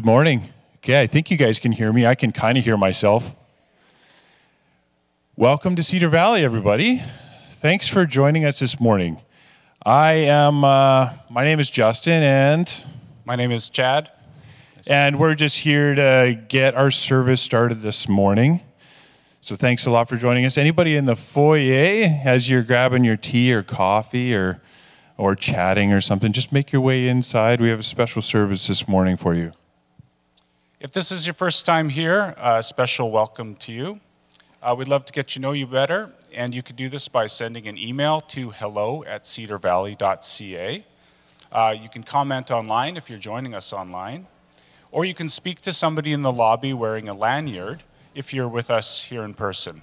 Good morning. Okay, I think you guys can hear me. I can kind of hear myself. Welcome to Cedar Valley, everybody. Thanks for joining us this morning. I am, uh, my name is Justin, and My name is Chad. and we're just here to get our service started this morning. So thanks a lot for joining us. Anybody in the foyer, as you're grabbing your tea or coffee or or chatting or something, just make your way inside. We have a special service this morning for you. If this is your first time here, a special welcome to you. Uh, we'd love to get to know you better, and you can do this by sending an email to hello at cedarvalley.ca. Uh, you can comment online if you're joining us online, or you can speak to somebody in the lobby wearing a lanyard if you're with us here in person.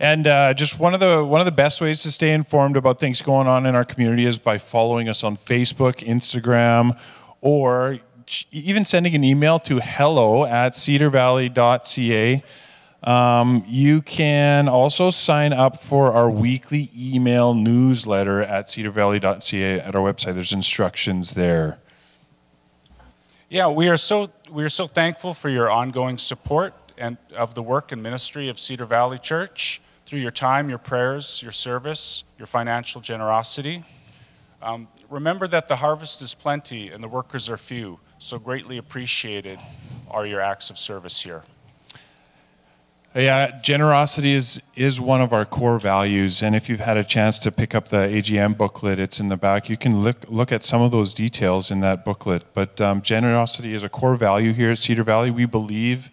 And uh, just one of the one of the best ways to stay informed about things going on in our community is by following us on Facebook, Instagram, or even sending an email to hello at cedarvalley.ca. Um, you can also sign up for our weekly email newsletter at cedarvalley.ca at our website. There's instructions there. Yeah, we are so we are so thankful for your ongoing support and of the work and ministry of Cedar Valley Church through your time, your prayers, your service, your financial generosity. Um, remember that the harvest is plenty and the workers are few. So greatly appreciated are your acts of service here. Yeah, generosity is is one of our core values, and if you've had a chance to pick up the AGM booklet, it's in the back. You can look look at some of those details in that booklet. But um, generosity is a core value here at Cedar Valley. We believe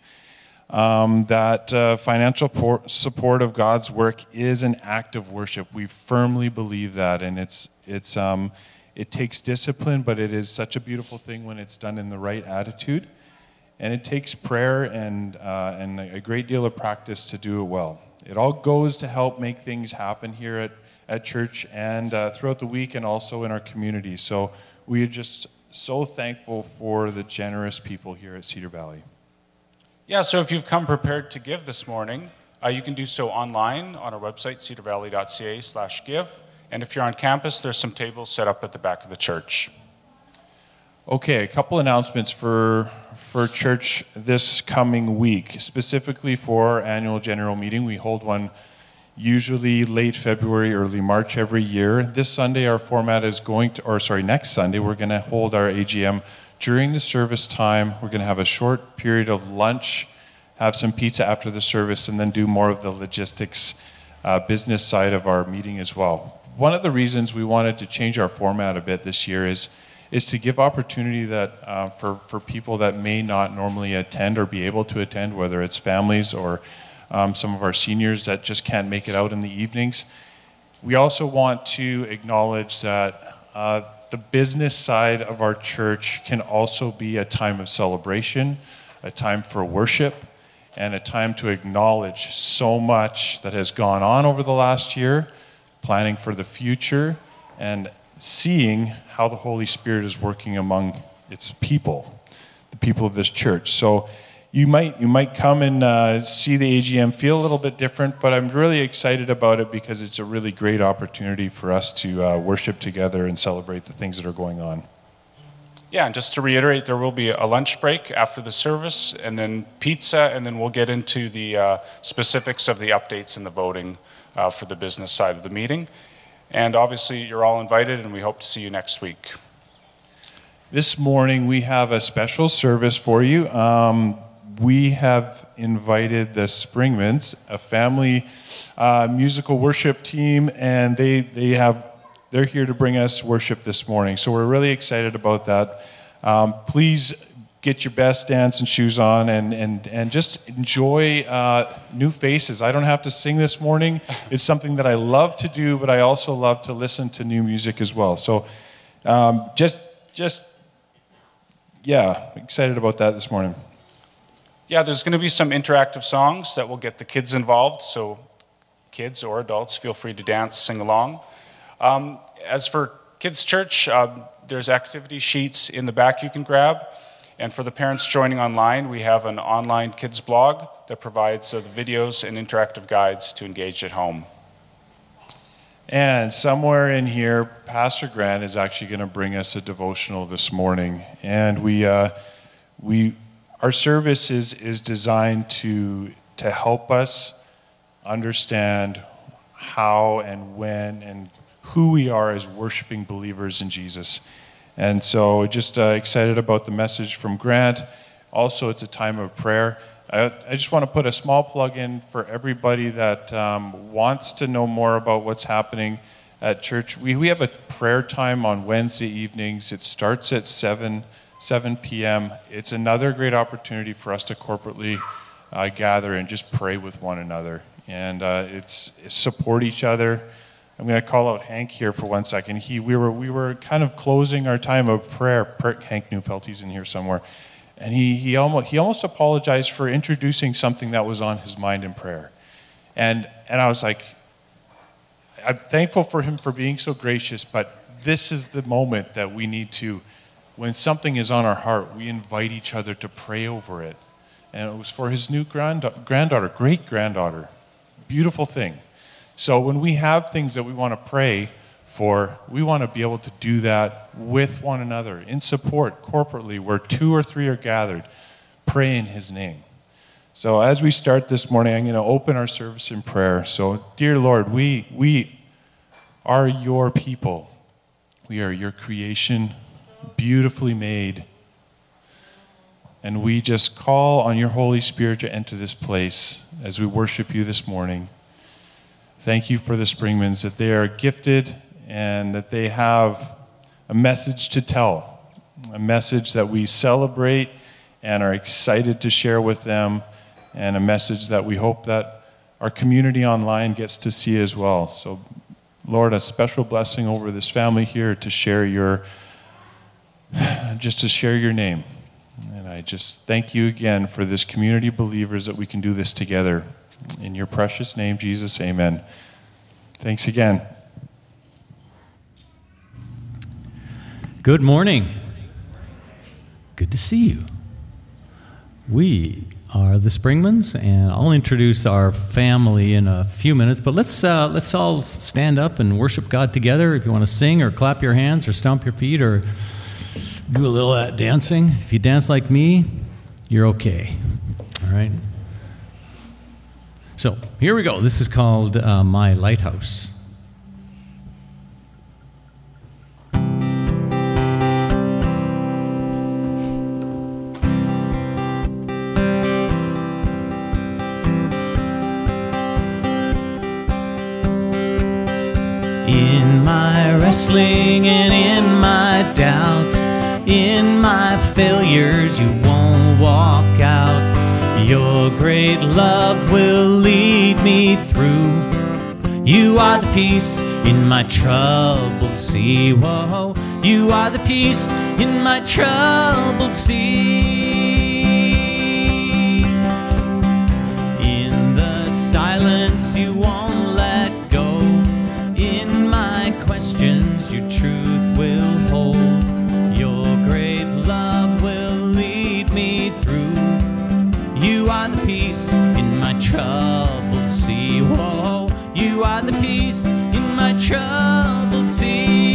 um, that uh, financial por- support of God's work is an act of worship. We firmly believe that, and it's it's um, it takes discipline, but it is such a beautiful thing when it's done in the right attitude. And it takes prayer and, uh, and a great deal of practice to do it well. It all goes to help make things happen here at, at church and uh, throughout the week and also in our community. So we are just so thankful for the generous people here at Cedar Valley. Yeah, so if you've come prepared to give this morning, uh, you can do so online on our website, cedarvalley.ca slash give. And if you're on campus, there's some tables set up at the back of the church. Okay, a couple announcements for for church this coming week, specifically for our annual general meeting. We hold one usually late February, early March every year. This Sunday, our format is going to, or sorry, next Sunday, we're going to hold our AGM during the service time. We're going to have a short period of lunch, have some pizza after the service, and then do more of the logistics uh, business side of our meeting as well. One of the reasons we wanted to change our format a bit this year is is to give opportunity that uh, for, for people that may not normally attend or be able to attend, whether it's families or um, some of our seniors that just can't make it out in the evenings. We also want to acknowledge that uh, the business side of our church can also be a time of celebration, a time for worship, and a time to acknowledge so much that has gone on over the last year, planning for the future, and seeing how the Holy Spirit is working among its people, the people of this church. So you might you might come and uh, see the AGM feel a little bit different, but I'm really excited about it because it's a really great opportunity for us to uh, worship together and celebrate the things that are going on. Yeah, and just to reiterate, there will be a lunch break after the service, and then pizza, and then we'll get into the uh, specifics of the updates and the voting uh, for the business side of the meeting. And obviously, you're all invited, and we hope to see you next week. This morning, we have a special service for you. Um, we have invited the Springmans, a family uh, musical worship team, and they, they have, they're here to bring us worship this morning. So we're really excited about that. Um, please get your best dance and shoes on and, and, and just enjoy uh, new faces. I don't have to sing this morning. It's something that I love to do, but I also love to listen to new music as well. So um, just, just, yeah, excited about that this morning. Yeah, there's going to be some interactive songs that will get the kids involved. So, kids or adults, feel free to dance, sing along. Um, as for Kids Church, uh, there's activity sheets in the back you can grab. And for the parents joining online, we have an online kids blog that provides uh, the videos and interactive guides to engage at home. And somewhere in here, Pastor Grant is actually going to bring us a devotional this morning. And we, uh, we, our service is, is designed to, to help us understand how and when and who we are as worshiping believers in Jesus. And so, just uh, excited about the message from Grant. Also, it's a time of prayer. I, I just want to put a small plug in for everybody that um, wants to know more about what's happening at church. We, we have a prayer time on Wednesday evenings. It starts at 7, 7 p.m. It's another great opportunity for us to corporately uh, gather and just pray with one another. And uh, it's, support each other. I'm going to call out Hank here for one second. He, we, were, we were kind of closing our time of prayer. Hank Neufeld, he's in here somewhere. And he, he, almost, he almost apologized for introducing something that was on his mind in prayer. And, and I was like, I'm thankful for him for being so gracious, but this is the moment that we need to, when something is on our heart, we invite each other to pray over it. And it was for his new granddaughter, great granddaughter. Beautiful thing. So when we have things that we want to pray for, we want to be able to do that with one another, in support, corporately, where two or three are gathered, pray in his name. So as we start this morning, I'm going to open our service in prayer. So, dear Lord, we, we are your people. We are your creation, beautifully made. And we just call on your Holy Spirit to enter this place as we worship you this morning. Thank you for the Springmans, that they are gifted and that they have a message to tell, a message that we celebrate and are excited to share with them, and a message that we hope that our community online gets to see as well. So, Lord, a special blessing over this family here to share your, just to share your name. And I just thank you again for this community of believers that we can do this together. In your precious name, Jesus, amen. Thanks again. Good morning. Good to see you. We are the Springmans, and I'll introduce our family in a few minutes. But let's uh, let's all stand up and worship God together. If you want to sing or clap your hands or stomp your feet or do a little that dancing, if you dance like me, you're okay. All right. So here we go. This is called uh, My Lighthouse. In my wrestling and in my doubts, in my failures, you won't walk out your great love will lead me through. You are the peace in my troubled sea. Whoa, you are the peace in my troubled sea. Troubled sea. Whoa, you are the peace in my troubled sea.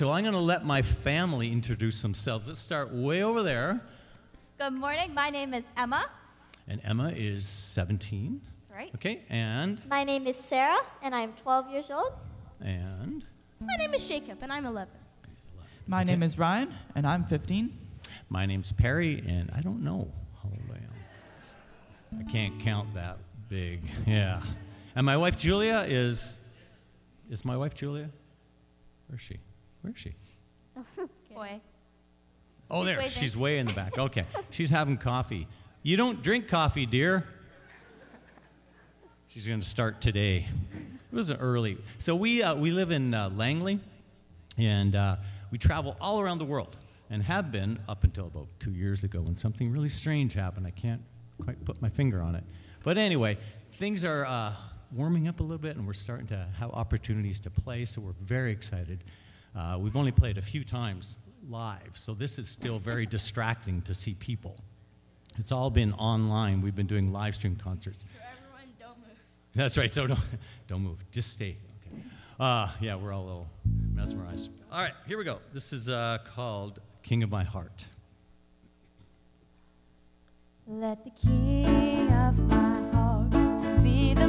So I'm going to let my family introduce themselves. Let's start way over there. Good morning. My name is Emma. And Emma is 17. That's right. Okay, and My name is Sarah, and I'm 12 years old. and My name is Jacob, and I'm 11. My name is Ryan, and I'm 15. my name's Perry, and I don't know how old I am. I can't count that big. Yeah. And my wife Julia is is my wife Julia? Where's she? Where's she? Boy. Oh, there. She's way in the back. Okay. She's having coffee. You don't drink coffee, dear. She's going to start today. It was early. So we, uh, we live in uh, Langley, and uh, we travel all around the world and have been up until about two years ago when something really strange happened. I can't quite put my finger on it. But anyway, things are uh, warming up a little bit, and we're starting to have opportunities to play, so we're very excited. Uh, we've only played a few times live, so this is still very distracting to see people. It's all been online. We've been doing live stream concerts. So Everyone, don't move. That's right. So don't, don't move. Just stay. Okay. Uh, yeah, we're all a little mesmerized. All right, here we go. This is uh, called King of My Heart. Let the king of my heart be the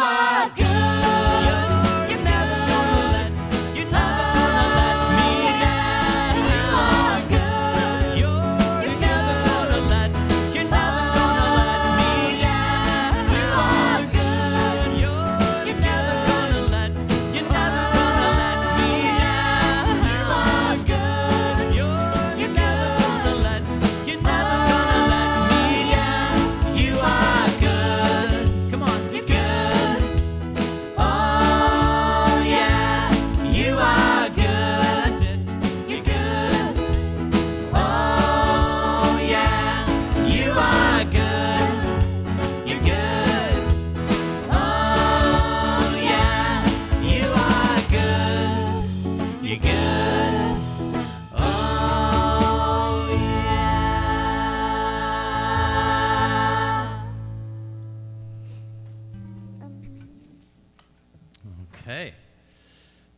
You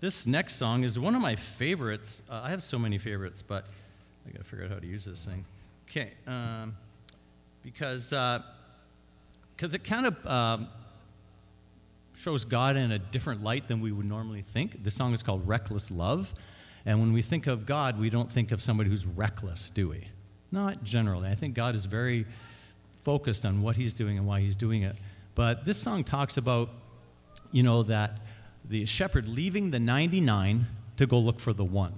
This next song is one of my favorites. Uh, I have so many favorites, but I gotta figure out how to use this thing. Okay. Um, because because it kind of um, shows God in a different light than we would normally think. The song is called Reckless Love. And when we think of God, we don't think of somebody who's reckless, do we? Not generally. I think God is very focused on what he's doing and why he's doing it. But this song talks about, you know, that the shepherd leaving the 99 to go look for the one.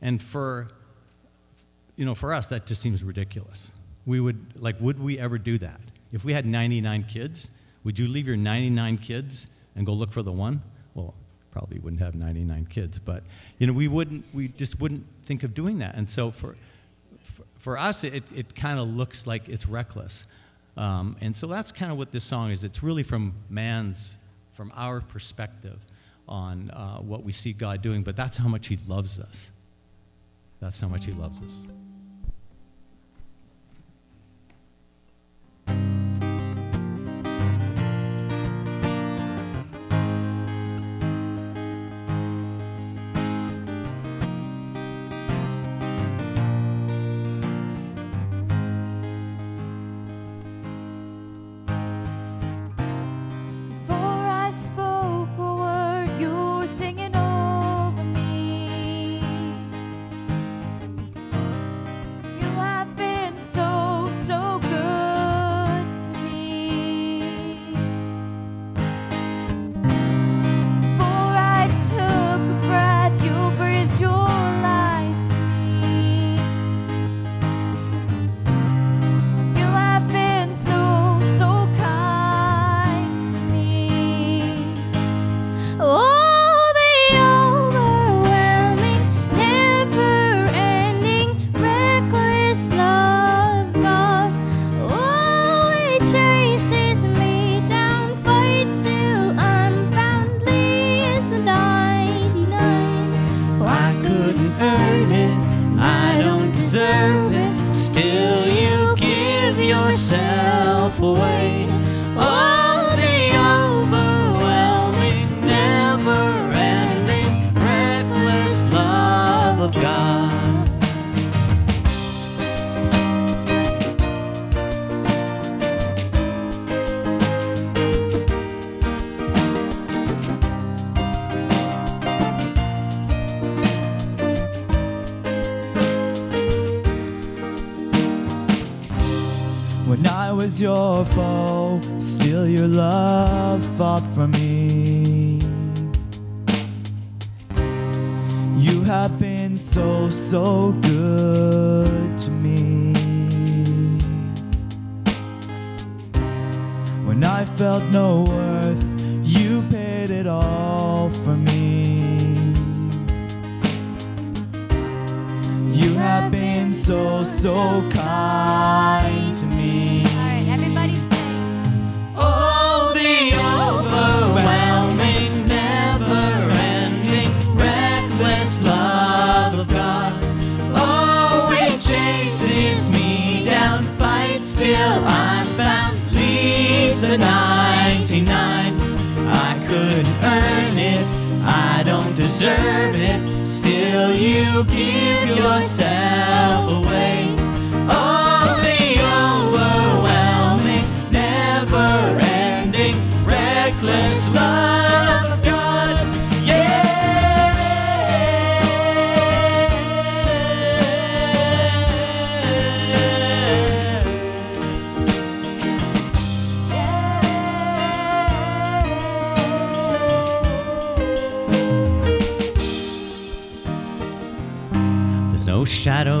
And for, you know, for us, that just seems ridiculous. We would, like, would we ever do that? If we had 99 kids, would you leave your 99 kids and go look for the one? Well, probably wouldn't have 99 kids, but you know, we wouldn't, we just wouldn't think of doing that. And so for, for, for us, it, it kind of looks like it's reckless. Um, and so that's kind of what this song is. It's really from man's, from our perspective on uh, what we see God doing, but that's how much He loves us. That's how much He loves us.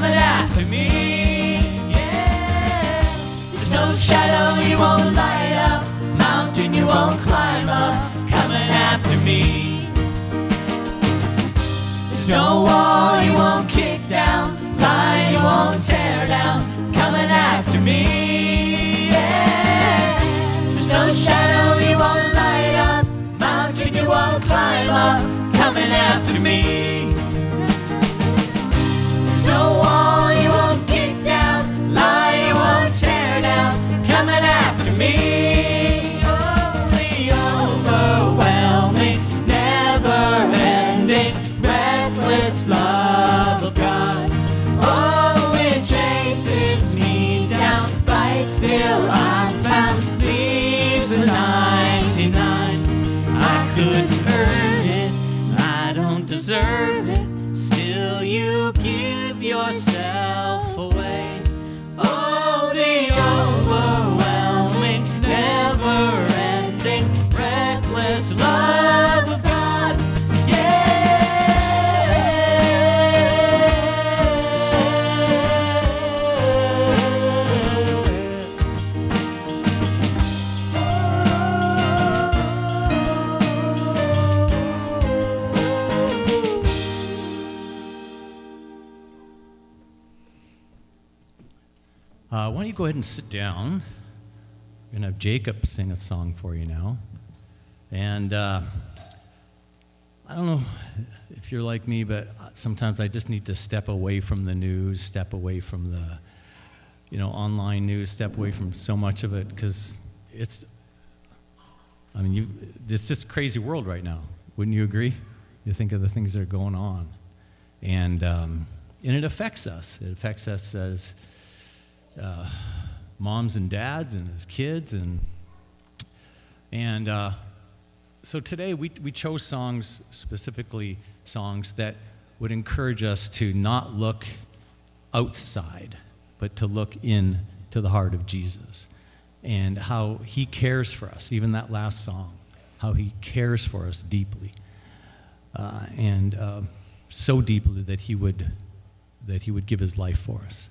coming after me. Yeah. There's no shadow you won't light up, mountain you won't climb up, coming after me. There's no wall you won't kick down, line you won't tear down, coming after me. Yeah. There's no shadow you won't light up, mountain you won't climb up, coming after me. Go ahead and sit down? We're going to have Jacob sing a song for you now. And uh, I don't know if you're like me, but sometimes I just need to step away from the news, step away from the, you know, online news, step away from so much of it because it's, I mean, you, it's this crazy world right now. Wouldn't you agree? You think of the things that are going on, and um, and it affects us. It affects us as uh, moms and dads and as kids and and uh, so today we, we chose songs specifically songs that would encourage us to not look outside but to look in to the heart of jesus and how he cares for us even that last song how he cares for us deeply uh, and uh, so deeply that he would that he would give his life for us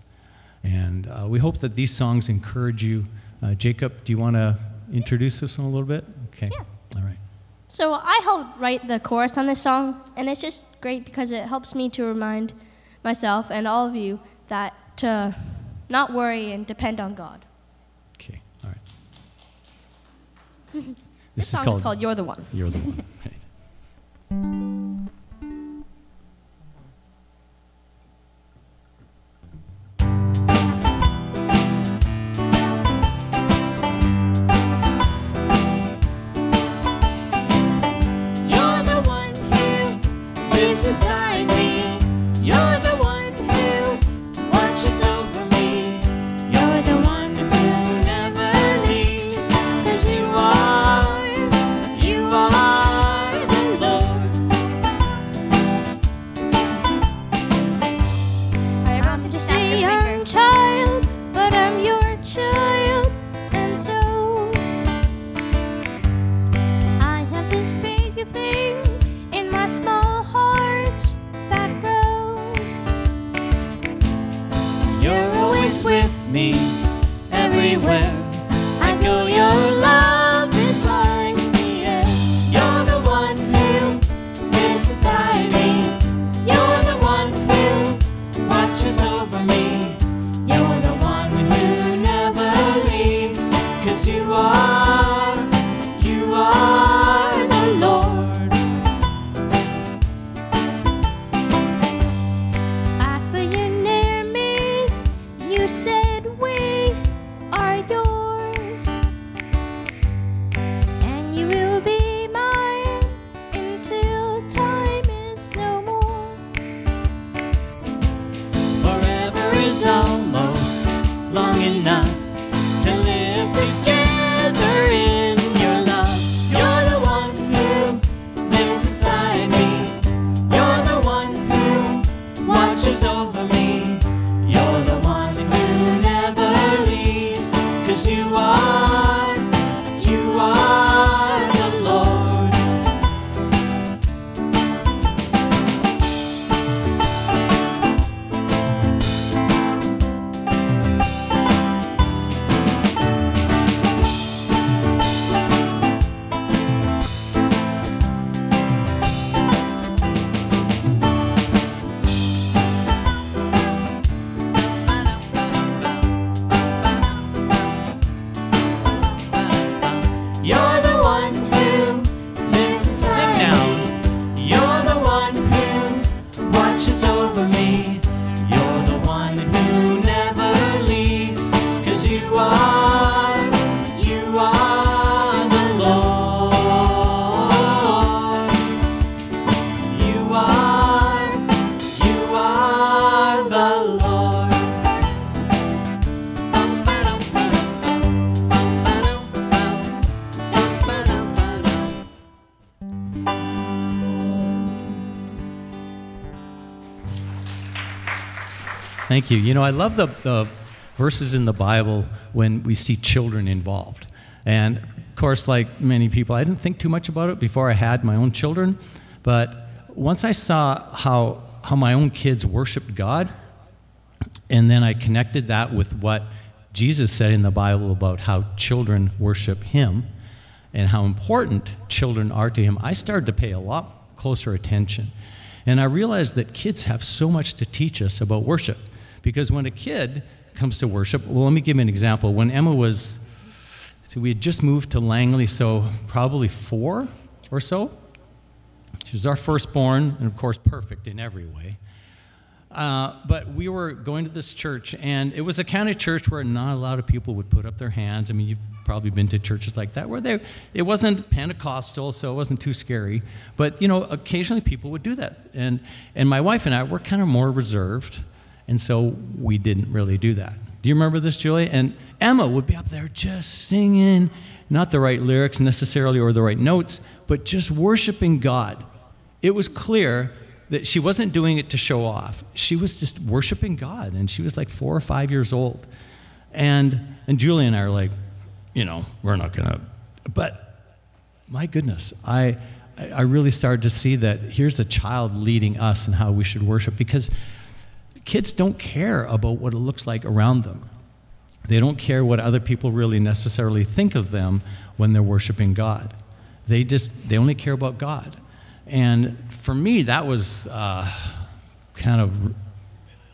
and uh, we hope that these songs encourage you. Uh, Jacob, do you want to introduce us a little bit? Okay. Yeah. All right. So I helped write the chorus on this song, and it's just great because it helps me to remind myself and all of you that to not worry and depend on God. Okay. All right. This, song is called You're the One. You're the One. Right. Who Thank you. You know, I love the, the verses in the Bible when we see children involved. And of course, like many people, I didn't think too much about it before I had my own children. But once I saw how, how my own kids worshiped God, and then I connected that with what Jesus said in the Bible about how children worship Him and how important children are to Him, I started to pay a lot closer attention. And I realized that kids have so much to teach us about worship. Because when a kid comes to worship, well, let me give you an example. When Emma was, so we had just moved to Langley, so probably four or so. She was our firstborn, and of course, perfect in every way. Uh, but we were going to this church, and it was a kind of church where not a lot of people would put up their hands. I mean, you've probably been to churches like that where they, it wasn't Pentecostal, so it wasn't too scary. But you know, occasionally people would do that, and and my wife and I were kind of more reserved, and so we didn't really do that. Do you remember this, Julie? And Emma would be up there just singing, not the right lyrics necessarily or the right notes, but just worshiping God. It was clear that she wasn't doing it to show off. She was just worshiping God, and she was like four or five years old. And and Julie and I are like, you know, we're not gonna. But my goodness, I I really started to see that here's a child leading us and how we should worship because kids don't care about what it looks like around them. They don't care what other people really necessarily think of them when they're worshiping God. They just they only care about God. And for me, that was uh, kind of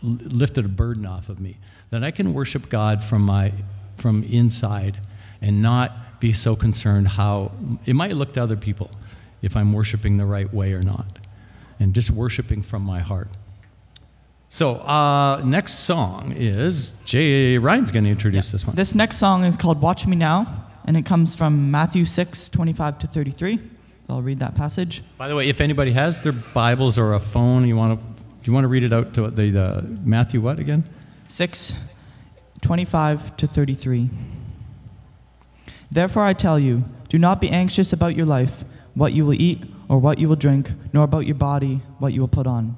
lifted a burden off of me that I can worship God from my from inside and not be so concerned how it might look to other people if I'm worshiping the right way or not, and just worshiping from my heart. So, uh, next song is Jay Ryan's going to introduce this one. This next song is called Watch Me Now, and it comes from Matthew 6, 25 to 33. I'll read that passage. By the way, if anybody has their Bibles or a phone, you want to, do you want to read it out to the, the Matthew what again? 6, 25 to 33. Therefore I tell you, do not be anxious about your life, what you will eat or what you will drink, nor about your body, what you will put on.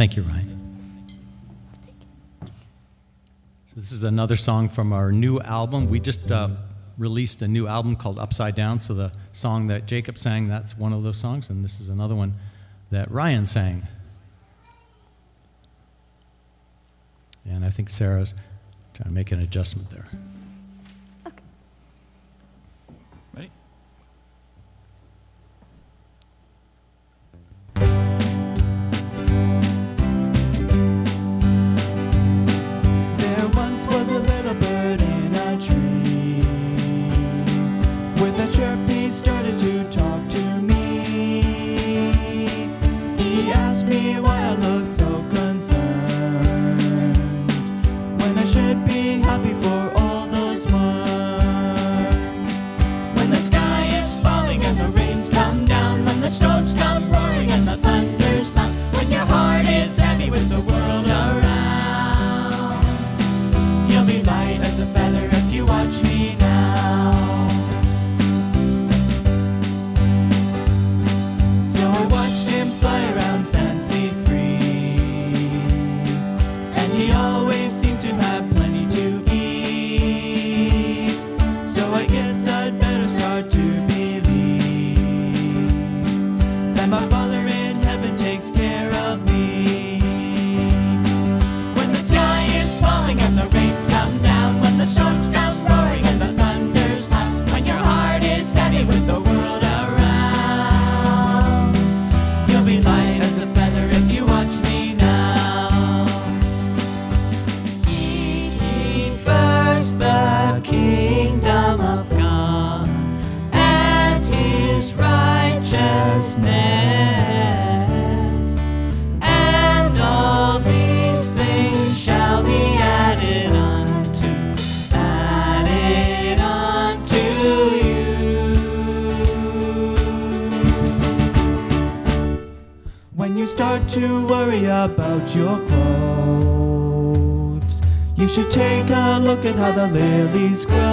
Thank you, Ryan. So, this is another song from our new album. We just uh, released a new album called Upside Down. So, the song that Jacob sang, that's one of those songs, and this is another one that Ryan sang. And I think Sarah's trying to make an adjustment there. Your clothes. You should take a look at how the lilies grow.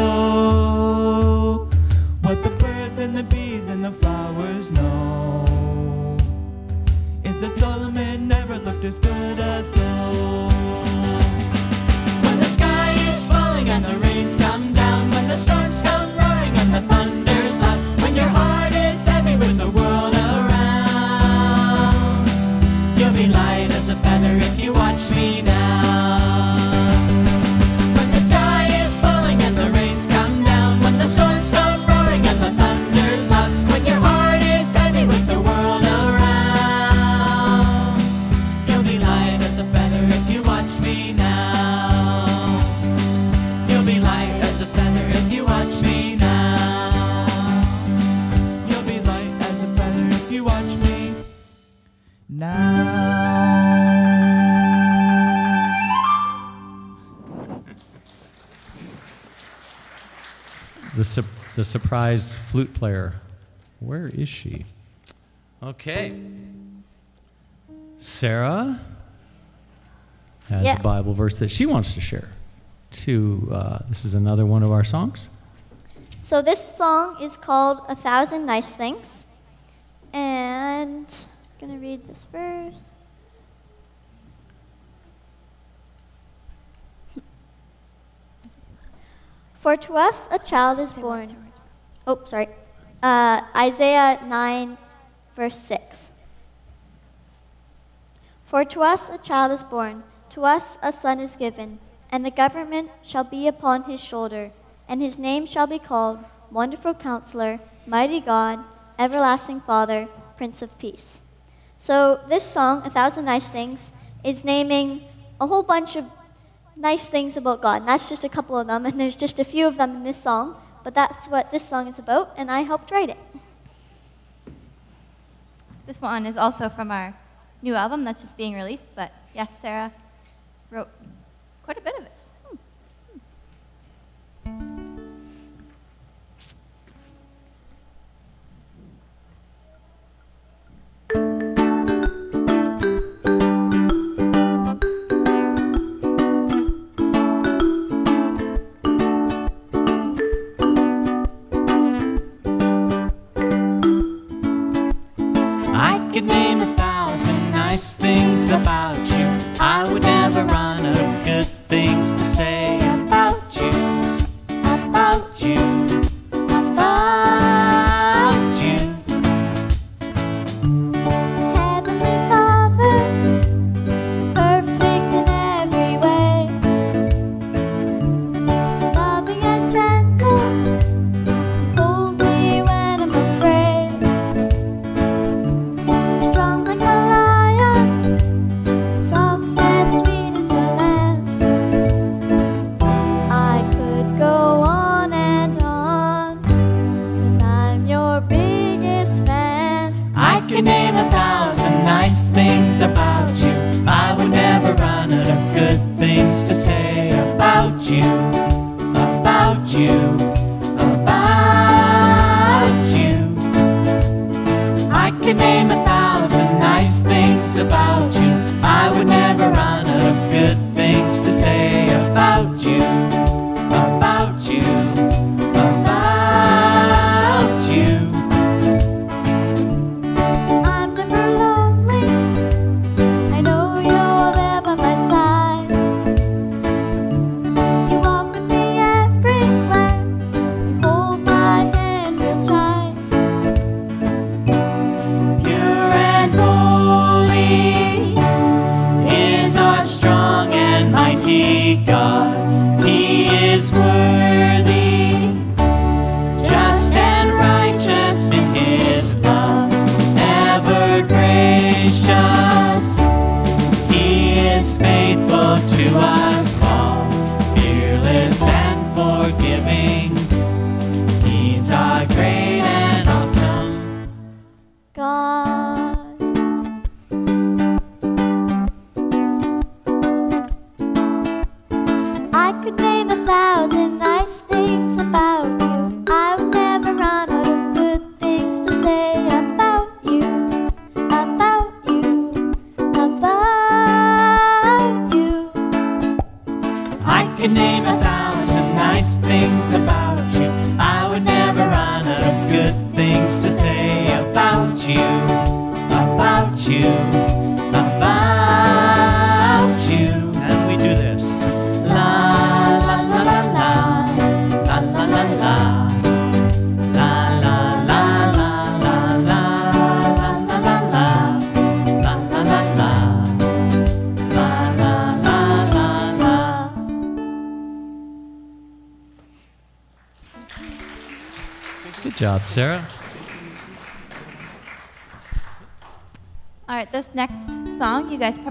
The surprise flute player. Where is she? Okay. Sarah has Yeah. a Bible verse that she wants to share. To uh, this is another one of our songs. So this song is called A Thousand Nice Things. And I'm going to read this verse. For to us a child is born. Oh, sorry. Uh, Isaiah 9, verse 6. For to us a child is born, to us a son is given, and the government shall be upon his shoulder, and his name shall be called Wonderful Counselor, Mighty God, Everlasting Father, Prince of Peace. So, this song, A Thousand Nice Things, is naming a whole bunch of nice things about God. And that's just a couple of them, and there's just a few of them in this song, but that's what this song is about, and I helped write it. This one is also from our new album that's just being released, but yes, Sarah wrote quite a bit of it.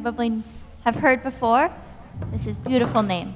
Probably have heard before. This is Beautiful Name.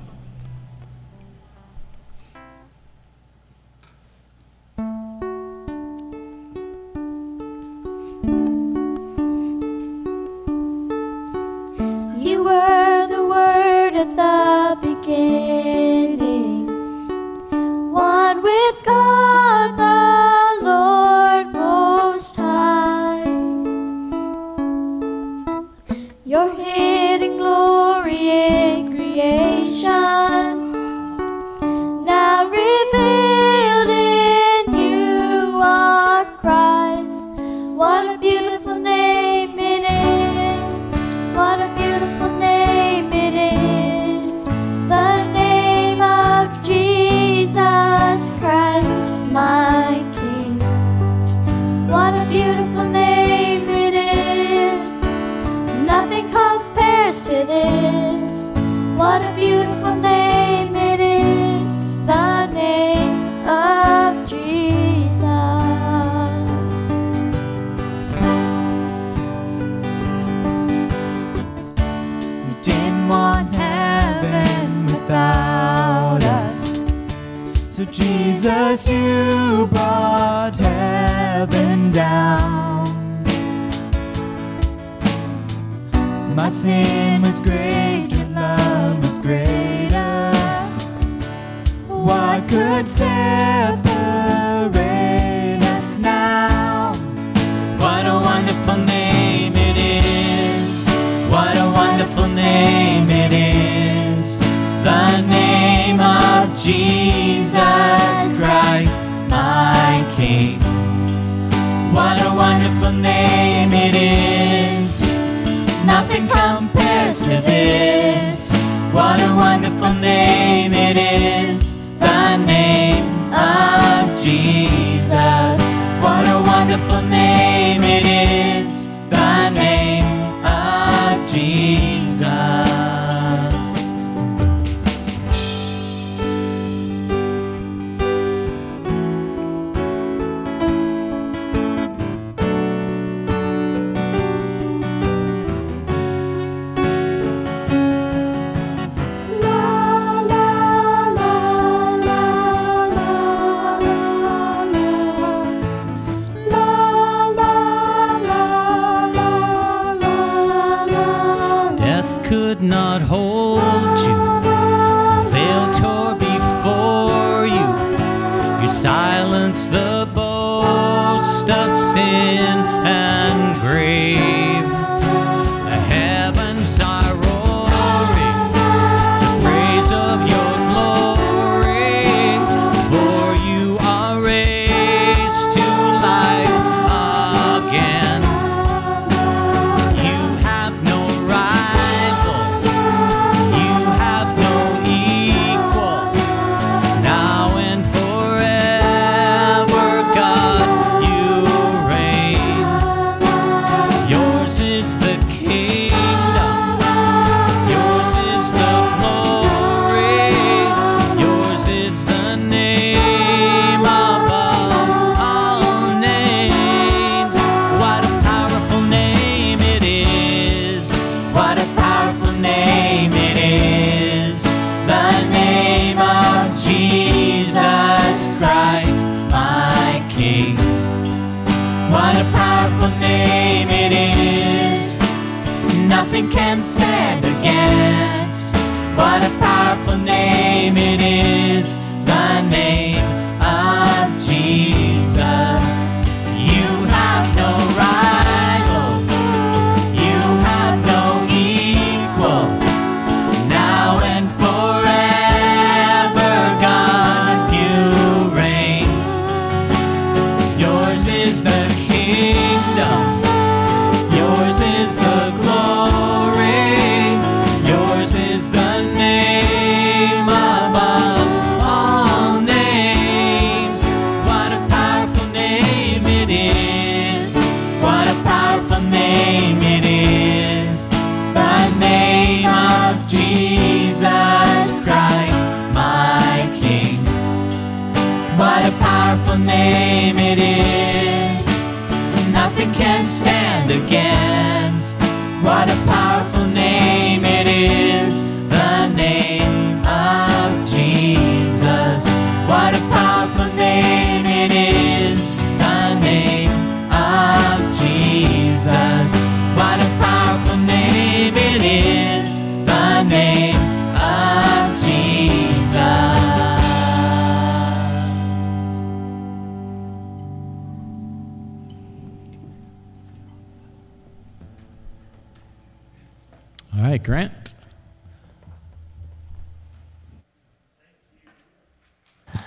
Right, Grant.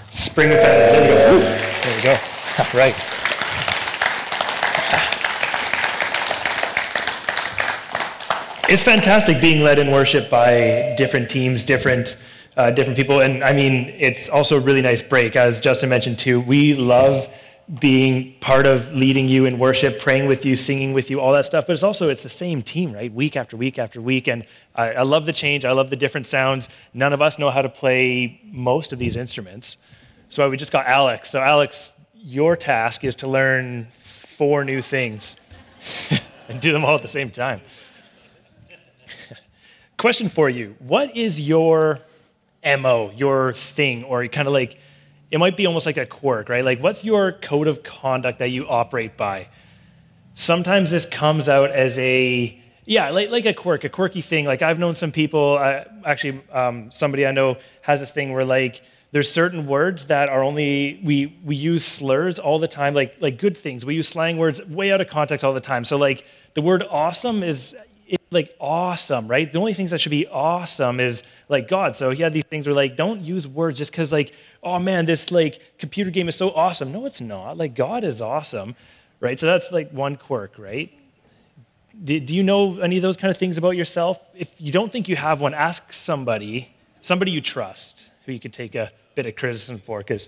Spring family. There we go. There we go. Right. It's fantastic being led in worship by different teams, different uh, different people, and I mean, it's also a really nice break, as Justin mentioned too. We love being part of leading you in worship, praying with you, singing with you, all that stuff. But it's also it's the same team, right? Week after week after week, and I, I love the change. I love the different sounds. None of us know how to play most of these instruments, so we just got Alex. So Alex, your task is to learn four new things and do them all at the same time. Question for you What is your MO, your thing, or kind of like, it might be almost like a quirk, right? Like, what's your code of conduct that you operate by? Sometimes this comes out as a, yeah, like, like a quirk, a quirky thing. Like, I've known some people, uh, actually, um, somebody I know has this thing where, like, there's certain words that are only we we use slurs all the time like like good things we use slang words way out of context all the time so like the word awesome is like awesome, right? The only things that should be awesome is like God. So he had these things where like, don't use words just because like, oh man, this like computer game is so awesome. No, it's not. Like God is awesome, right? So that's like one quirk, right? Do, do you know any of those kind of things about yourself? If you don't think you have one, ask somebody, somebody you trust, who you could take a bit of criticism for, because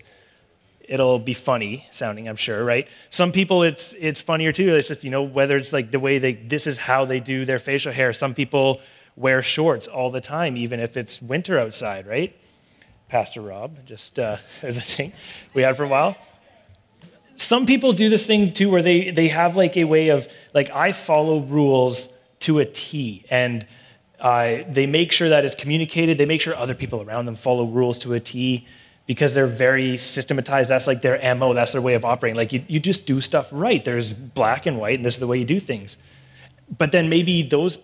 it'll be funny sounding, I'm sure, right? Some people it's it's funnier too. It's just, you know, whether it's like the way they this is how they do their facial hair. Some people wear shorts all the time, even if it's winter outside, right? Pastor Rob, just uh, as a thing we had for a while. Some people do this thing too where they, they have like a way of, like, I follow rules to a T. And uh, they make sure that it's communicated. They make sure other people around them follow rules to a T because they're very systematized. That's like their MO, that's their way of operating. Like you, you just do stuff right. There's black and white, and this is the way you do things. But then maybe those,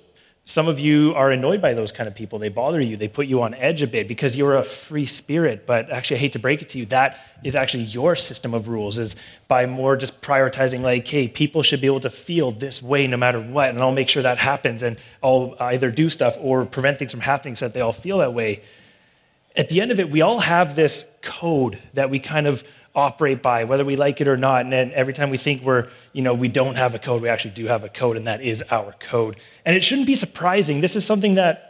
some of you are annoyed by those kind of people. They bother you, they put you on edge a bit because you're a free spirit. But actually, I hate to break it to you, that is actually your system of rules, is by more just prioritizing, like, hey, people should be able to feel this way no matter what, and I'll make sure that happens, and I'll either do stuff or prevent things from happening so that they all feel that way at the end of it, we all have this code that we kind of operate by, whether we like it or not. And then every time we think we're, you know, we don't have a code, we actually do have a code, and that is our code. And it shouldn't be surprising. This is something that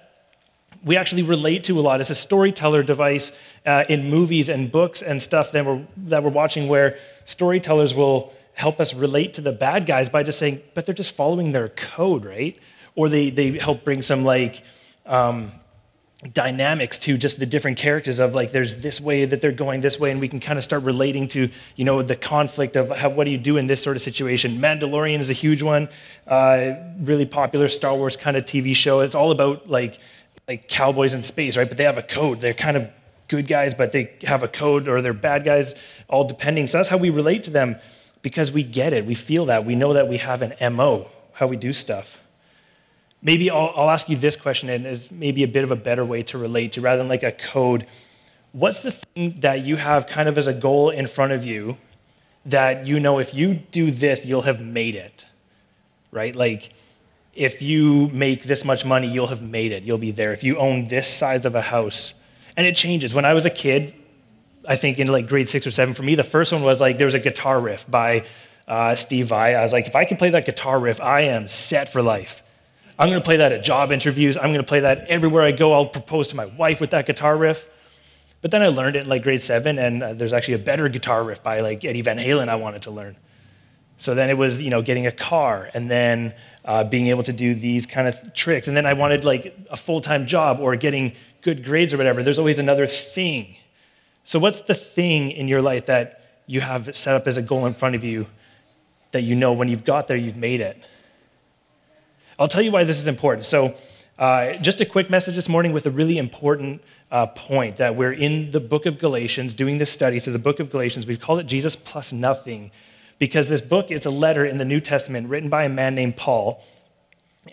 we actually relate to a lot. It's a storyteller device uh, in movies and books and stuff that we're, that we're watching where storytellers will help us relate to the bad guys by just saying, but they're just following their code, right? Or they, they help bring some like, um, dynamics to just the different characters of like there's this way that they're going this way and we can kind of start relating to you know the conflict of how, what do you do in this sort of situation? Mandalorian is a huge one uh, really popular star wars kind of tv show. It's all about like like cowboys in space right? But they have a code. They're kind of good guys but they have a code or they're bad guys all depending. So that's how we relate to them because we get it. We feel that. We know that we have an mo how we do stuff Maybe I'll, I'll ask you this question, and is maybe a bit of a better way to relate to rather than like a code. What's the thing that you have kind of as a goal in front of you that you know if you do this, you'll have made it? Right? Like, if you make this much money, you'll have made it. You'll be there. If you own this size of a house, and it changes. When I was a kid, I think in like grade six or seven, for me, the first one was like there was a guitar riff by uh, Steve Vai. I was like, if I can play that guitar riff, I am set for life. I'm going to play that at job interviews. I'm going to play that everywhere I go. I'll propose to my wife with that guitar riff. But then I learned it in like grade seven, and uh, there's actually a better guitar riff by like Eddie Van Halen I wanted to learn. So then it was, you know, getting a car and then uh, being able to do these kind of tricks. And then I wanted like a full time job or getting good grades or whatever. There's always another thing. So, what's the thing in your life that you have set up as a goal in front of you that you know when you've got there, you've made it? I'll tell you why this is important. So, uh, just a quick message this morning with a really important uh, point that we're in the book of Galatians, doing this study through the book of Galatians. We've called it Jesus plus nothing because this book is a letter in the New Testament written by a man named Paul.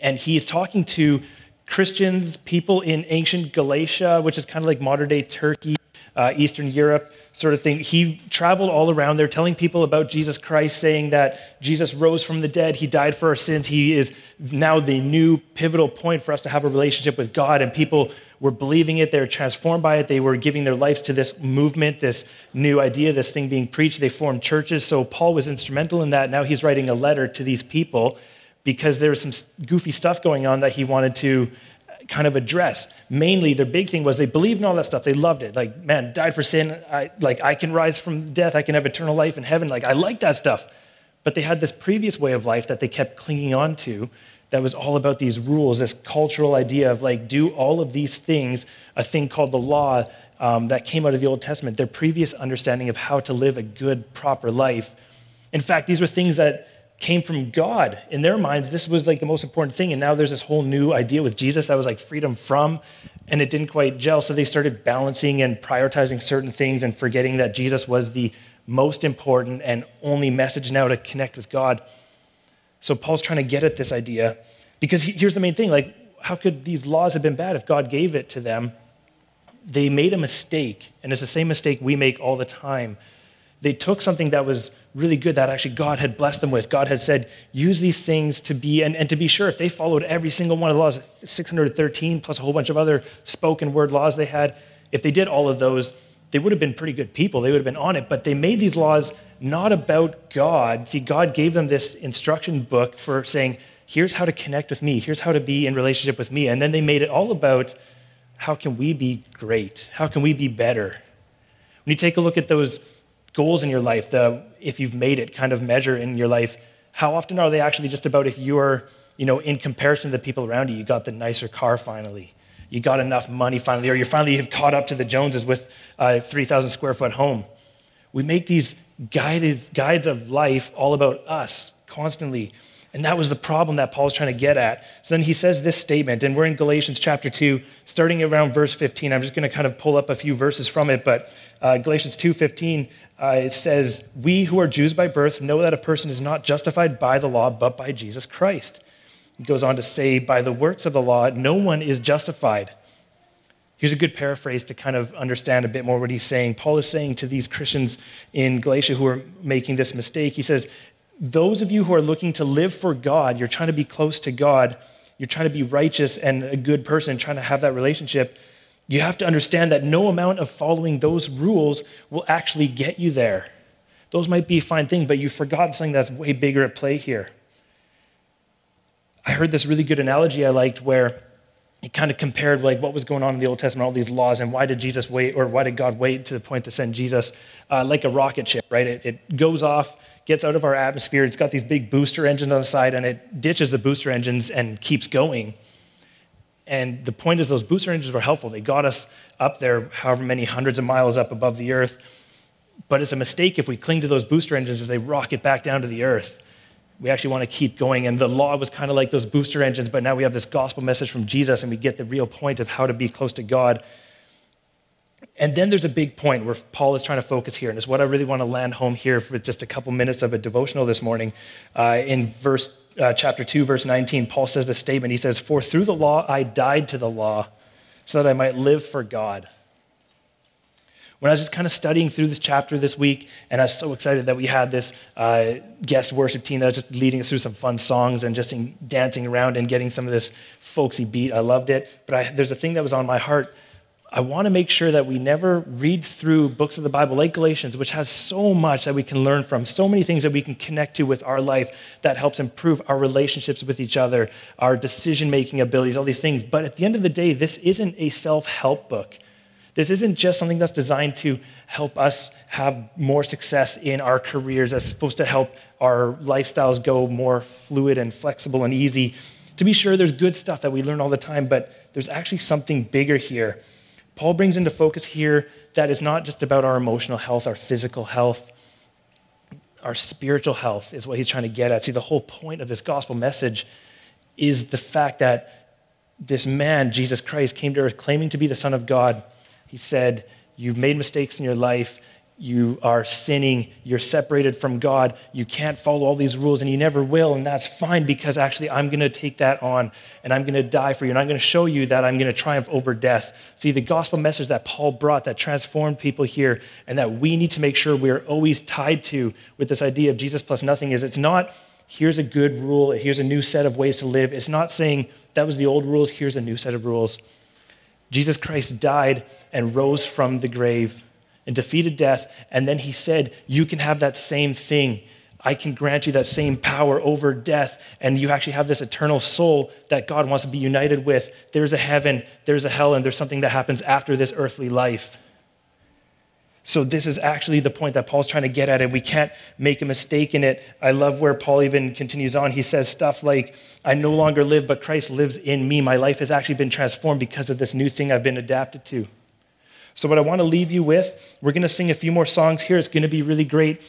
And he's talking to Christians, people in ancient Galatia, which is kind of like modern day Turkey, uh, Eastern Europe sort of thing. He traveled all around there telling people about Jesus Christ, saying that Jesus rose from the dead, he died for our sins, he is now the new pivotal point for us to have a relationship with God. And people were believing it, they were transformed by it, they were giving their lives to this movement, this new idea, this thing being preached. They formed churches. So Paul was instrumental in that. Now he's writing a letter to these people because there was some goofy stuff going on that he wanted to kind of address. Mainly, their big thing was they believed in all that stuff. They loved it. Like, man, died for sin. I, like, I can rise from death. I can have eternal life in heaven. Like, I like that stuff. But they had this previous way of life that they kept clinging on to that was all about these rules, this cultural idea of like, do all of these things, a thing called the law um, that came out of the Old Testament, their previous understanding of how to live a good, proper life. In fact, these were things that came from God. In their minds, this was like the most important thing. And now there's this whole new idea with Jesus that was like freedom from, and it didn't quite gel. So they started balancing and prioritizing certain things and forgetting that Jesus was the most important and only message now to connect with God. So Paul's trying to get at this idea because here's the main thing like, how could these laws have been bad if God gave it to them? They made a mistake, and it's the same mistake we make all the time they took something that was really good that actually God had blessed them with. God had said, use these things to be, and, and to be sure, if they followed every single one of the laws, 613 plus a whole bunch of other spoken word laws they had, if they did all of those, they would have been pretty good people. They would have been on it. But they made these laws not about God. See, God gave them this instruction book for saying, here's how to connect with me, here's how to be in relationship with me. And then they made it all about how can we be great? How can we be better? When you take a look at those goals in your life, the if you've made it kind of measure in your life, how often are they actually just about if you're, you know, in comparison to the people around you, you got the nicer car finally, you got enough money finally, or you finally have caught up to the Joneses with a 3,000 square foot home. We make these guided, guides of life all about us constantly. And that was the problem that Paul's trying to get at. So then he says this statement, and we're in Galatians chapter 2, starting around verse 15. I'm just going to kind of pull up a few verses from it, but uh, Galatians 2.15, uh, it says, We who are Jews by birth know that a person is not justified by the law, but by Jesus Christ. He goes on to say, By the works of the law, no one is justified. Here's a good paraphrase to kind of understand a bit more what he's saying. Paul is saying to these Christians in Galatia who are making this mistake, he says, those of you who are looking to live for God, you're trying to be close to God, you're trying to be righteous and a good person, trying to have that relationship, you have to understand that no amount of following those rules will actually get you there. Those might be fine thing, but you've forgotten something that's way bigger at play here. I heard this really good analogy I liked where he kind of compared like what was going on in the Old Testament, all these laws, and why did Jesus wait, or why did God wait to the point to send Jesus, uh, like a rocket ship, right? It, it goes off, gets out of our atmosphere. It's got these big booster engines on the side, and it ditches the booster engines and keeps going. And the point is, those booster engines were helpful. They got us up there, however many hundreds of miles up above the earth. But it's a mistake if we cling to those booster engines as they rocket back down to the earth. We actually want to keep going. And the law was kind of like those booster engines, but now we have this gospel message from Jesus, and we get the real point of how to be close to God and then there's a big point where Paul is trying to focus here, and it's what I really want to land home here for just a couple minutes of a devotional this morning. Uh, in verse uh, chapter 2, verse 19, Paul says this statement. He says, For through the law I died to the law, so that I might live for God. When I was just kind of studying through this chapter this week, and I was so excited that we had this uh, guest worship team that was just leading us through some fun songs and just dancing around and getting some of this folksy beat. I loved it. But I, there's a thing that was on my heart I want to make sure that we never read through books of the Bible like Galatians, which has so much that we can learn from, so many things that we can connect to with our life that helps improve our relationships with each other, our decision making abilities, all these things. But at the end of the day, this isn't a self help book. This isn't just something that's designed to help us have more success in our careers, It's supposed to help our lifestyles go more fluid and flexible and easy. To be sure, there's good stuff that we learn all the time, but there's actually something bigger here Paul brings into focus here that is not just about our emotional health, our physical health, our spiritual health is what he's trying to get at. See, the whole point of this gospel message is the fact that this man, Jesus Christ, came to earth claiming to be the Son of God. He said, You've made mistakes in your life. you are sinning, you're separated from God, you can't follow all these rules, and you never will, and that's fine because actually I'm going to take that on and I'm going to die for you, and I'm going to show you that I'm going to triumph over death. See, the gospel message that Paul brought that transformed people here and that we need to make sure we're always tied to with this idea of Jesus plus nothing is it's not here's a good rule, here's a new set of ways to live. It's not saying that was the old rules, here's a new set of rules. Jesus Christ died and rose from the grave and defeated death. And then he said, You can have that same thing. I can grant you that same power over death. And you actually have this eternal soul that God wants to be united with. There's a heaven, there's a hell, and there's something that happens after this earthly life. So, this is actually the point that Paul's trying to get at, and we can't make a mistake in it. I love where Paul even continues on. He says stuff like, I no longer live, but Christ lives in me. My life has actually been transformed because of this new thing I've been adapted to. So, what I want to leave you with, we're going to sing a few more songs here. It's going to be really great.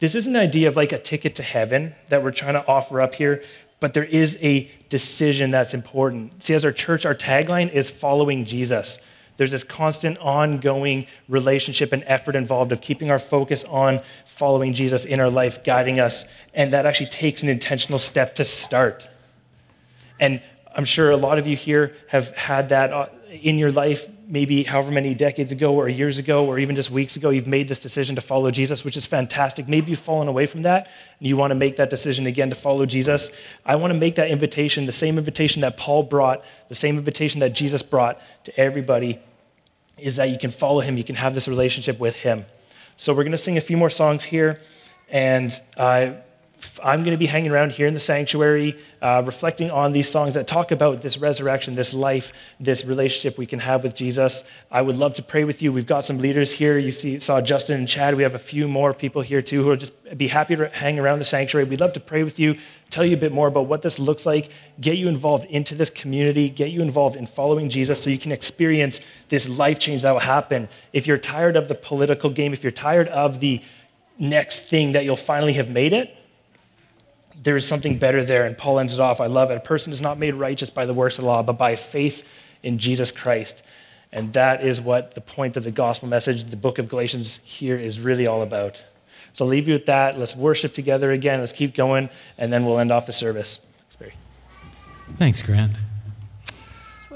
This is an idea of like a ticket to heaven that we're trying to offer up here, but there is a decision that's important. See, as our church, our tagline is following Jesus. There's this constant, ongoing relationship and effort involved of keeping our focus on following Jesus in our lives, guiding us. And that actually takes an intentional step to start. And I'm sure a lot of you here have had that uh, in your life, maybe however many decades ago or years ago or even just weeks ago, you've made this decision to follow Jesus, which is fantastic. Maybe you've fallen away from that and you want to make that decision again to follow Jesus. I want to make that invitation, the same invitation that Paul brought, the same invitation that Jesus brought to everybody, is that you can follow him, you can have this relationship with him. So we're going to sing a few more songs here, and uh, I'm going to be hanging around here in the sanctuary, uh, reflecting on these songs that talk about this resurrection, this life, this relationship we can have with Jesus. I would love to pray with you. We've got some leaders here. You see, saw Justin and Chad. We have a few more people here too who will just be happy to hang around the sanctuary. We'd love to pray with you, tell you a bit more about what this looks like, get you involved into this community, get you involved in following Jesus so you can experience this life change that will happen. If you're tired of the political game, if you're tired of the next thing that you'll finally have made it, there is something better there. And Paul ends it off. I love it. A person is not made righteous by the works of the law, but by faith in Jesus Christ. And that is what the point of the gospel message, the book of Galatians here is really all about. So I'll leave you with that. Let's worship together again. Let's keep going, and then we'll end off the service. Thanks, Barry. Thanks, Grant.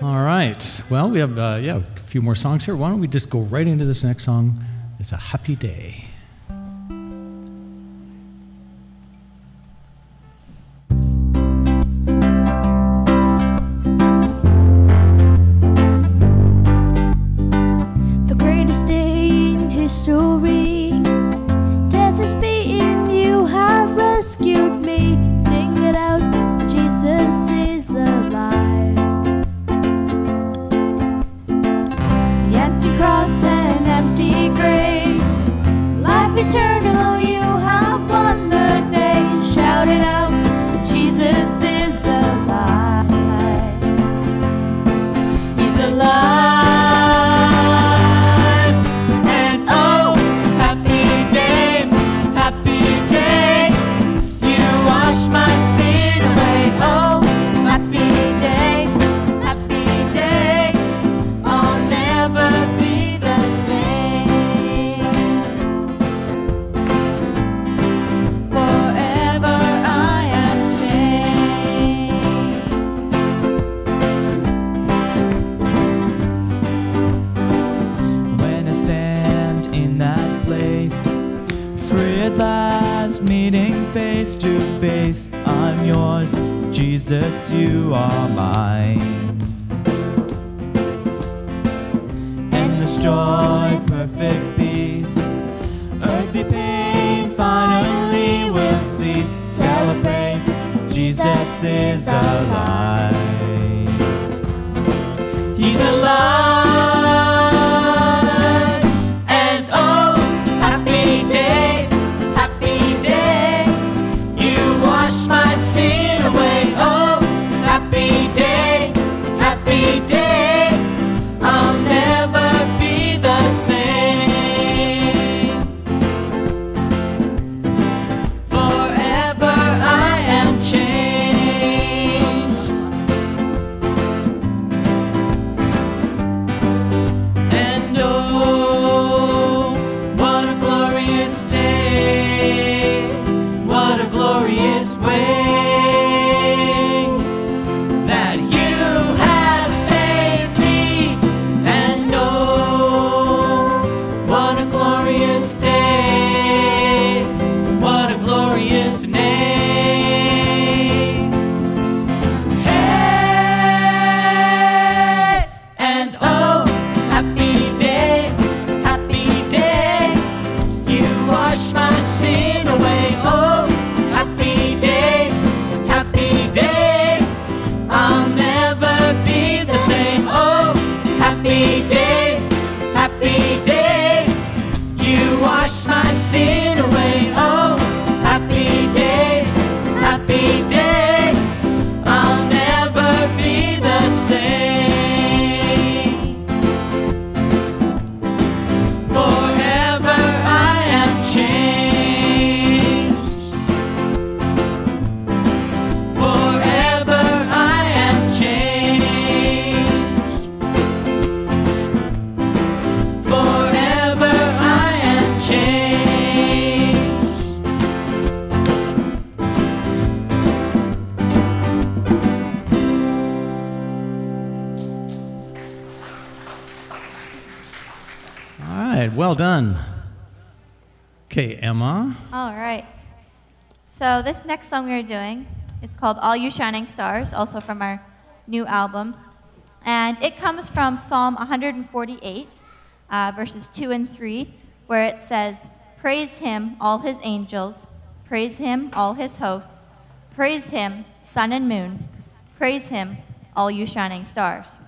All right. Well, we have uh, yeah a few more songs here. Why don't we just go right into this next song? It's a happy day. Is alive. He's alive. Next song we are doing is called All You Shining Stars, also from our new album. And it comes from Psalm 148, uh, verses 2 and 3, where it says, Praise him, all his angels. Praise him, all his hosts. Praise him, sun and moon. Praise him, all you shining stars.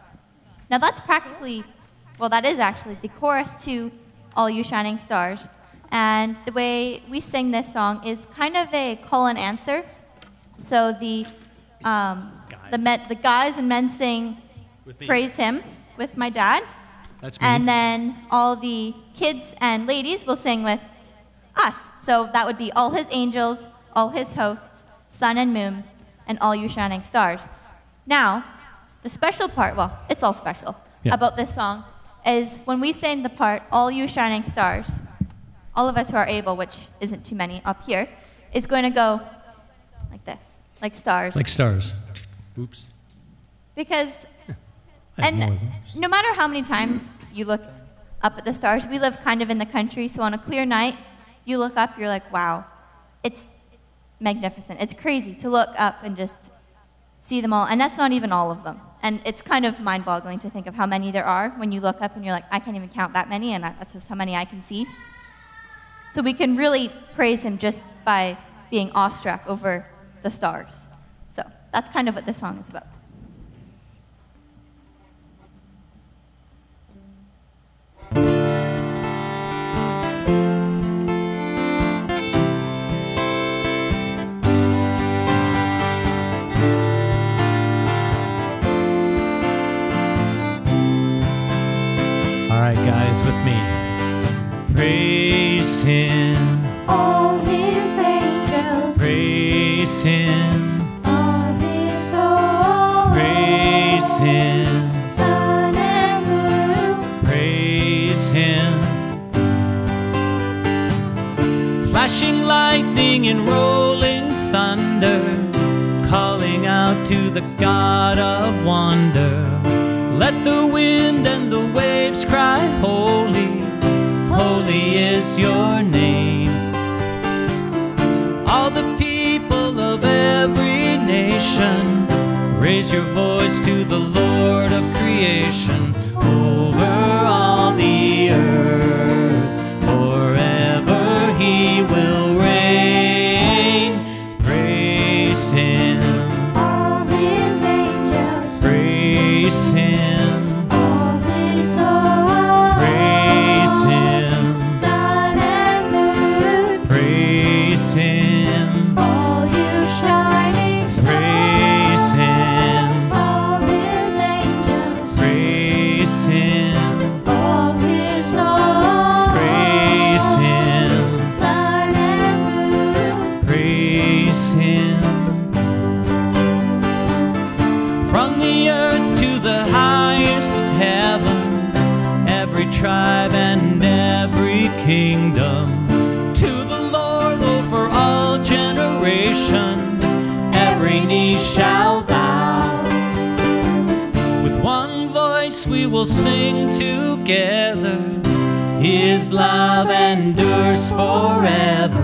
Now that's practically, well, that is actually the chorus to All You Shining Stars. And the way we sing this song is kind of a call and answer. So the, um, the, men, the guys and men sing. Praise Him with my dad. That's me. And then all the kids and ladies will sing with us. So that would be all his angels, all his hosts, sun and moon, and all you shining stars. Now, the special part, well, it's all special, Yeah. about this song is when we sing the part, all you shining stars, all of us who are able, which isn't too many up here, is going to go like this, like stars. Like stars. Oops. because and more of those. no matter how many times you look up at the stars, we live kind of in the country, so on a clear night, you look up, you're like, wow, it's magnificent. It's crazy to look up and just see them all. And that's not even all of them. And it's kind of mind boggling to think of how many there are when you look up and you're like, I can't even count that many, and that's just how many I can see. So we can really praise him just by being awestruck over the stars. So that's kind of what this song is about. All right, guys, with me. Praise him, All his angels, praise him, all his hosts, praise him, sun and moon, praise him. Flashing lightning and rolling thunder, calling out to the God of wonder. Let the wind and the waves cry, Holy, holy is your name. All the people of every nation, raise your voice to the Lord of creation over all the will sing together. His love endures forever.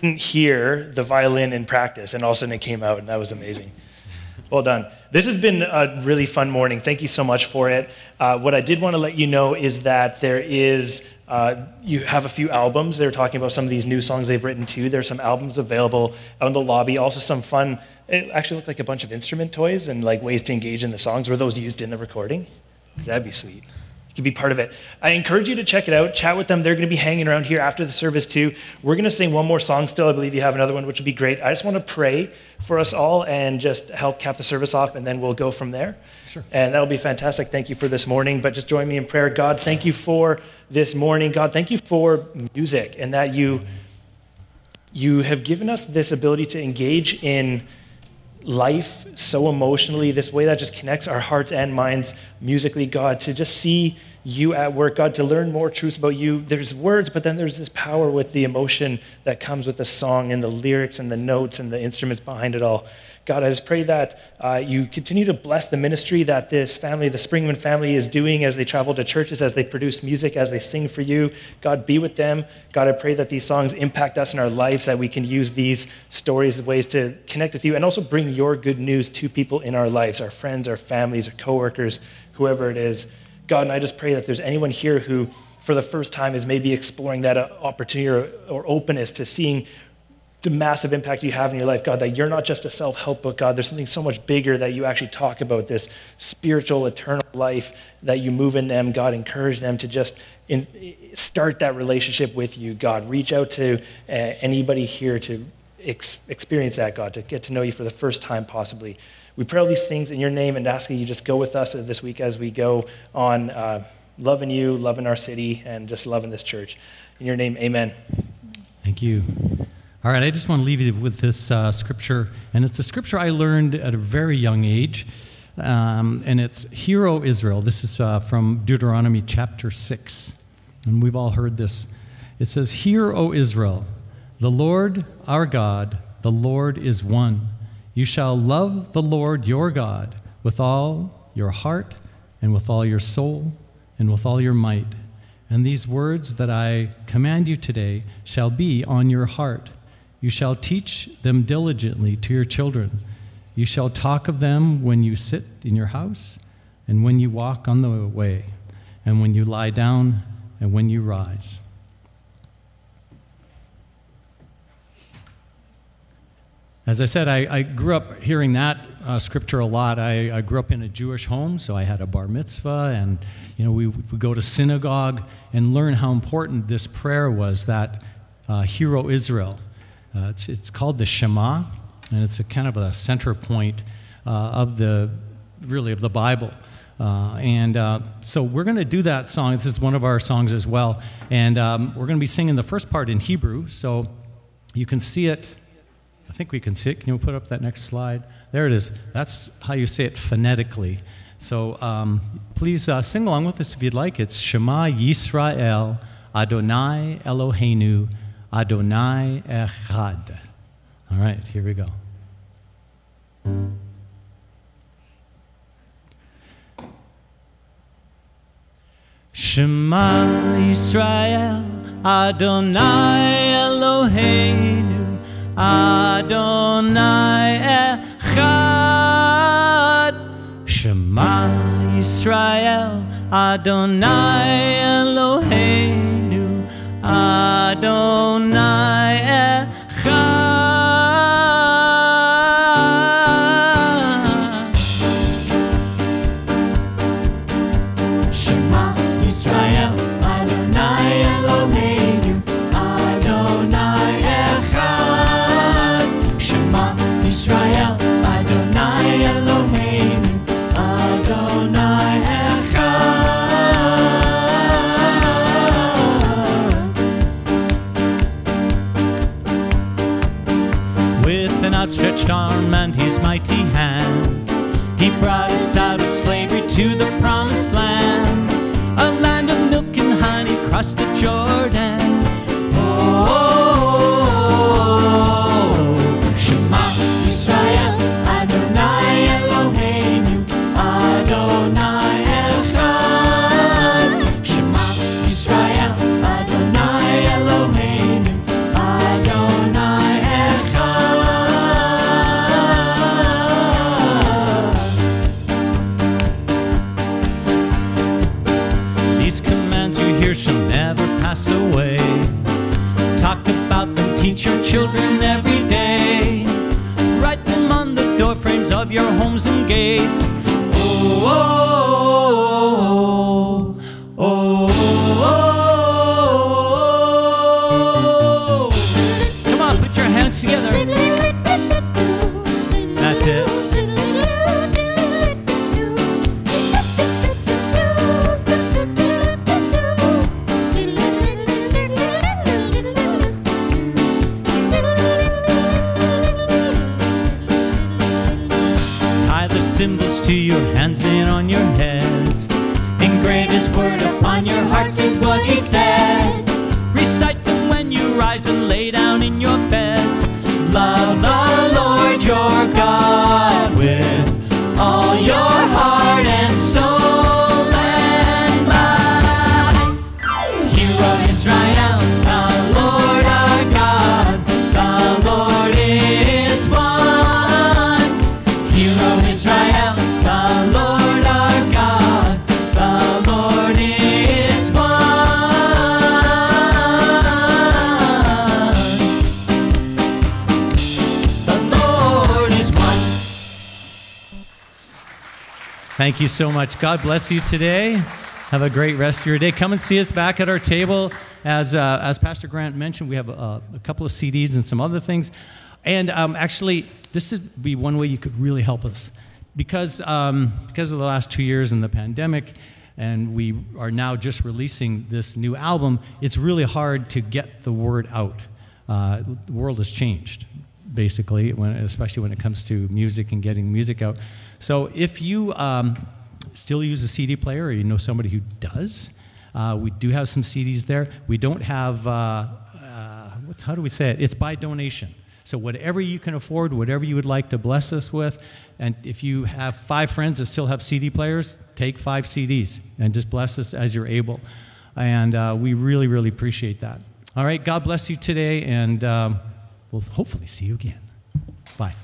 Didn't hear the violin in practice, and all of a sudden it came out, and that was amazing. Well done. This has been a really fun morning. Thank you so much for it. Uh, what I did want to let you know is that there is, uh, you have a few albums. They're talking about some of these new songs they've written too. There's some albums available out in the lobby. Also, some fun, it actually looked like a bunch of instrument toys and like ways to engage in the songs. Were those used in the recording? That'd be sweet. You can be part of it. I encourage you to check it out, chat with them. They're going to be hanging around here after the service too. We're going to sing one more song still. I believe you have another one, which would be great. I just want to pray for us all and just help cap the service off, and then we'll go from there. Sure. And that'll be fantastic. Thank you for this morning. But just join me in prayer. God, thank you for this morning. God, thank you for music and that you you have given us this ability to engage in life so emotionally, this way that just connects our hearts and minds musically, God, to just see you at work, God, to learn more truths about you. There's words, but then there's this power with the emotion that comes with the song and the lyrics and the notes and the instruments behind it all. God, I just pray that uh, you continue to bless the ministry that this family, the Springman family, is doing as they travel to churches, as they produce music, as they sing for you. God, be with them. God, I pray that these songs impact us in our lives, that we can use these stories as ways to connect with you and also bring your good news to people in our lives, our friends, our families, our coworkers, whoever it is. God, and I just pray that there's anyone here who, for the first time, is maybe exploring that uh, opportunity or, or openness to seeing the massive impact you have in your life, God, that you're not just a self help book, God. There's something so much bigger that you actually talk about this spiritual, eternal life that you move in them. God, encourage them to just in, start that relationship with you, God. Reach out to uh, anybody here to ex- experience that, God, to get to know you for the first time, possibly. We pray all these things in your name and ask that you just go with us this week as we go on uh, loving you, loving our city, and just loving this church. In your name, amen. Thank you. All right, I just want to leave you with this uh, scripture, and it's a scripture I learned at a very young age, um, and it's Hear O Israel. This is uh, from Deuteronomy chapter 6, and we've all heard this. It says, Hear, O Israel, the Lord our God, the Lord is one. You shall love the Lord your God with all your heart, and with all your soul, and with all your might. And these words that I command you today shall be on your heart. You shall teach them diligently to your children. You shall talk of them when you sit in your house, and when you walk on the way, and when you lie down, and when you rise. As I said, I, I grew up hearing that uh, scripture a lot. I, I, grew up in a Jewish home, so I had a bar mitzvah, and you know we would go to synagogue and learn how important this prayer was. That uh, "Hear O Israel." Uh, it's, it's called the Shema, and it's a kind of a center point uh, of the really of the Bible. Uh, and uh, so we're going to do that song. This is one of our songs as well, and um, we're going to be singing the first part in Hebrew. So you can see it I think we can see it. Can you put up that next slide? There it is. That's how you say it phonetically. So um, please uh, sing along with us if you'd like. It's Shema Yisrael Adonai Eloheinu Adonai Echad. All right, here we go. Shema Yisrael Adonai Eloheinu Adonai Echad Shema Yisrael Adonai Eloheinu Adonai don't know. To the promised land, a land of milk and honey across the Jordan. Homes and gates. Oh, oh, Thank you so much. God bless you today. Have a great rest of your day. Come and see us back at our table. As, uh, as Pastor Grant mentioned, we have a, a couple of CDs and some other things. And um, actually, this would be one way you could really help us. Because, um, because of the last two years and the pandemic, and we are now just releasing this new album, it's really hard to get the word out. Uh, the world has changed basically, when, especially when it comes to music and getting music out. So if you um, still use a CD player or you know somebody who does, uh, we do have some CDs there. We don't have, uh, uh, how do we say it? It's by donation. So whatever you can afford, whatever you would like to bless us with, and if you have five friends that still have CD players, take five CDs and just bless us as you're able. And uh, we really, really appreciate that. All right, God bless you today, and um, we'll hopefully see you again. Bye.